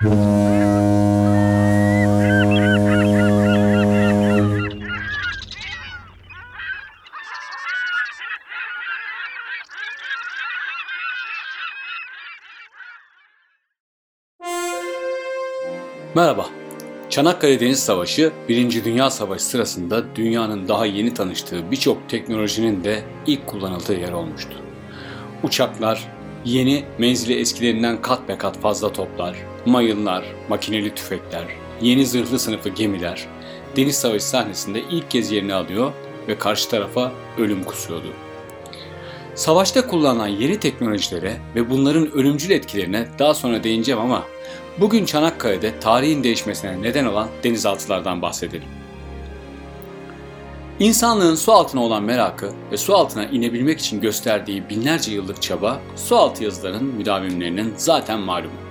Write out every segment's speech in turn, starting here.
Merhaba. Çanakkale Deniz Savaşı, Birinci Dünya Savaşı sırasında dünyanın daha yeni tanıştığı birçok teknolojinin de ilk kullanıldığı yer olmuştu. Uçaklar, yeni menzili eskilerinden kat be kat fazla toplar, mayınlar, makineli tüfekler, yeni zırhlı sınıfı gemiler, deniz savaşı sahnesinde ilk kez yerini alıyor ve karşı tarafa ölüm kusuyordu. Savaşta kullanılan yeni teknolojilere ve bunların ölümcül etkilerine daha sonra değineceğim ama bugün Çanakkale'de tarihin değişmesine neden olan denizaltılardan bahsedelim. İnsanlığın su altına olan merakı ve su altına inebilmek için gösterdiği binlerce yıllık çaba su altı yazıların müdavimlerinin zaten malumu.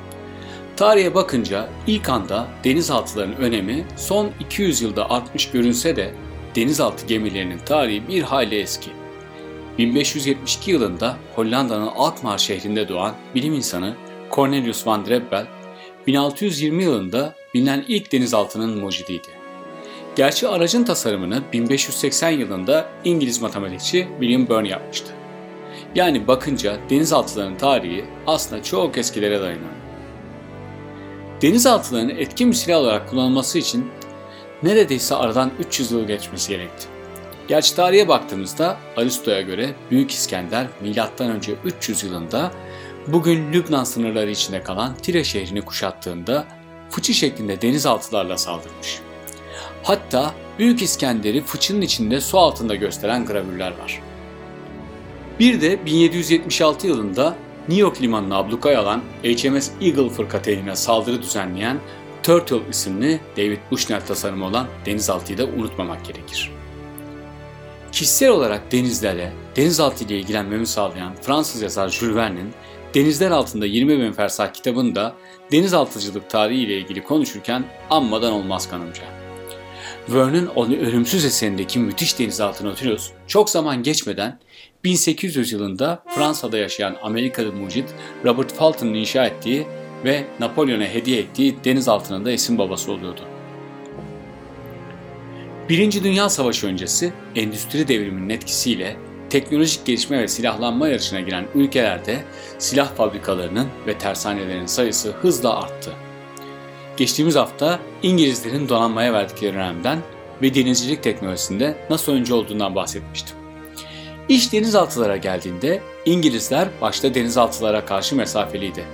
Tarihe bakınca ilk anda denizaltıların önemi son 200 yılda artmış görünse de denizaltı gemilerinin tarihi bir hayli eski. 1572 yılında Hollanda'nın Alkmaar şehrinde doğan bilim insanı Cornelius van Drebbel, 1620 yılında bilinen ilk denizaltının mucidiydi. Gerçi aracın tasarımını 1580 yılında İngiliz matematikçi William Byrne yapmıştı. Yani bakınca denizaltıların tarihi aslında çok eskilere dayanıyor. Denizaltılarının etkin bir silah olarak kullanılması için neredeyse aradan 300 yıl geçmesi gerekti. Gerçi tarihe baktığımızda Aristo'ya göre Büyük İskender M.Ö. 300 yılında bugün Lübnan sınırları içinde kalan Tire şehrini kuşattığında fıçı şeklinde denizaltılarla saldırmış. Hatta Büyük İskender'i fıçının içinde su altında gösteren gravürler var. Bir de 1776 yılında New York limanını ablukaya alan HMS Eagle fırkateynine saldırı düzenleyen Turtle isimli David Bushnell tasarımı olan denizaltıyı da unutmamak gerekir. Kişisel olarak denizlerle, denizaltı ile ilgilenmemi sağlayan Fransız yazar Jules Verne'in Denizler Altında 20 bin fersah kitabında denizaltıcılık tarihi ile ilgili konuşurken anmadan olmaz kanımca. Verne'in onun ölümsüz eserindeki müthiş denizaltı Nautilus çok zaman geçmeden 1800 yılında Fransa'da yaşayan Amerikalı mucit Robert Fulton'un inşa ettiği ve Napolyon'a hediye ettiği denizaltının da esin babası oluyordu. Birinci Dünya Savaşı öncesi endüstri devriminin etkisiyle teknolojik gelişme ve silahlanma yarışına giren ülkelerde silah fabrikalarının ve tersanelerin sayısı hızla arttı. Geçtiğimiz hafta İngilizlerin donanmaya verdikleri önemden ve denizcilik teknolojisinde nasıl önce olduğundan bahsetmiştim. İş denizaltılara geldiğinde İngilizler başta denizaltılara karşı mesafeliydi.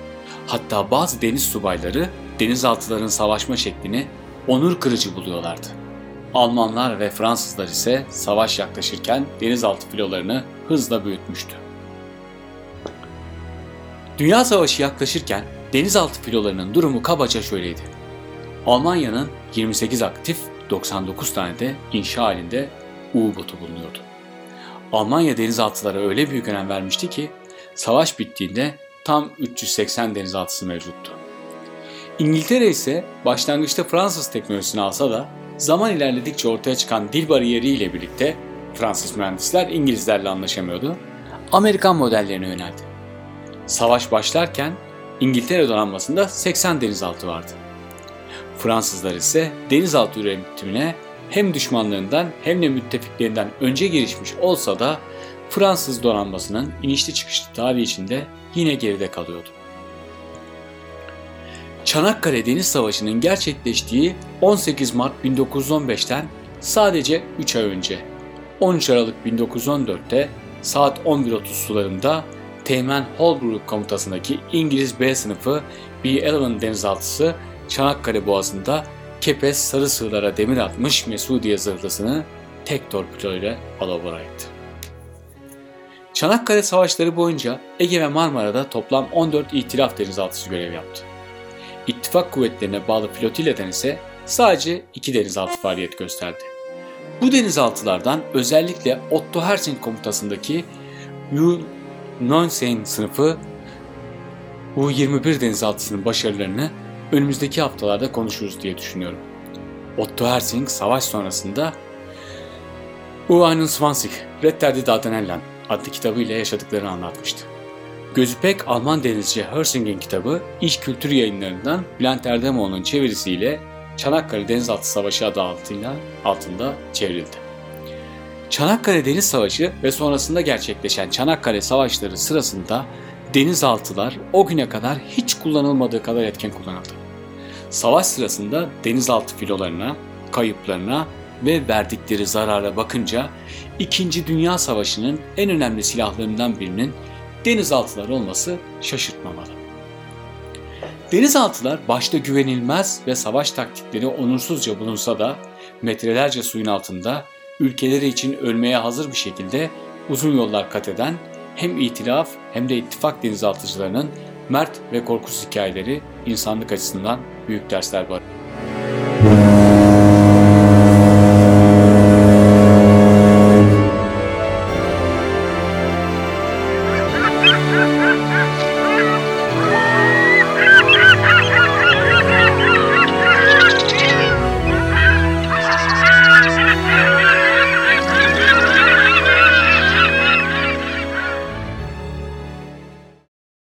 Hatta bazı deniz subayları denizaltıların savaşma şeklini onur kırıcı buluyorlardı. Almanlar ve Fransızlar ise savaş yaklaşırken denizaltı filolarını hızla büyütmüştü. Dünya Savaşı yaklaşırken denizaltı filolarının durumu kabaca şöyleydi. Almanya'nın 28 aktif, 99 tane de inşa halinde U-botu bulunuyordu. Almanya denizaltılara öyle büyük önem vermişti ki savaş bittiğinde tam 380 denizaltısı mevcuttu. İngiltere ise başlangıçta Fransız teknolojisini alsa da zaman ilerledikçe ortaya çıkan dil bariyeri birlikte Fransız mühendisler İngilizlerle anlaşamıyordu. Amerikan modellerine yöneldi. Savaş başlarken İngiltere donanmasında 80 denizaltı vardı. Fransızlar ise denizaltı üretimine hem düşmanlarından hem de müttefiklerinden önce girişmiş olsa da Fransız donanmasının inişli çıkışlı tarihi içinde yine geride kalıyordu. Çanakkale Deniz Savaşı'nın gerçekleştiği 18 Mart 1915'ten sadece 3 ay önce 13 Aralık 1914'te saat 11.30 sularında Teğmen Holbrook komutasındaki İngiliz B sınıfı B-11 denizaltısı Çanakkale Boğazı'nda Kepez sarı sığlara demir atmış Mesudiye zırhlısını tek torpidoyla alavara etti. Çanakkale Savaşları boyunca Ege ve Marmara'da toplam 14 ihtilaf denizaltısı görev yaptı. İttifak kuvvetlerine bağlı flotileden ise sadece iki denizaltı faaliyet gösterdi. Bu denizaltılardan özellikle Otto Hersing komutasındaki U-19 sınıfı U-21 denizaltısının başarılarını önümüzdeki haftalarda konuşuruz diye düşünüyorum. Otto Hersing savaş sonrasında U-21 Retter die Dardanellen adlı kitabıyla yaşadıklarını anlatmıştı. Gözüpek Alman denizci Hersing'in kitabı İş Kültür Yayınları'ndan Bülent Erdemoğlu'nun çevirisiyle Çanakkale Denizaltı Savaşı adı altıyla altında çevrildi. Çanakkale Deniz Savaşı ve sonrasında gerçekleşen Çanakkale Savaşları sırasında denizaltılar o güne kadar hiç kullanılmadığı kadar etkin kullanıldı. Savaş sırasında denizaltı filolarına, kayıplarına ve verdikleri zarara bakınca İkinci Dünya Savaşı'nın en önemli silahlarından birinin denizaltılar olması şaşırtmamalı. Denizaltılar başta güvenilmez ve savaş taktikleri onursuzca bulunsa da metrelerce suyun altında ülkeleri için ölmeye hazır bir şekilde uzun yollar kat eden hem itilaf hem de ittifak denizaltıcılarının mert ve korkusuz hikayeleri insanlık açısından büyük dersler var.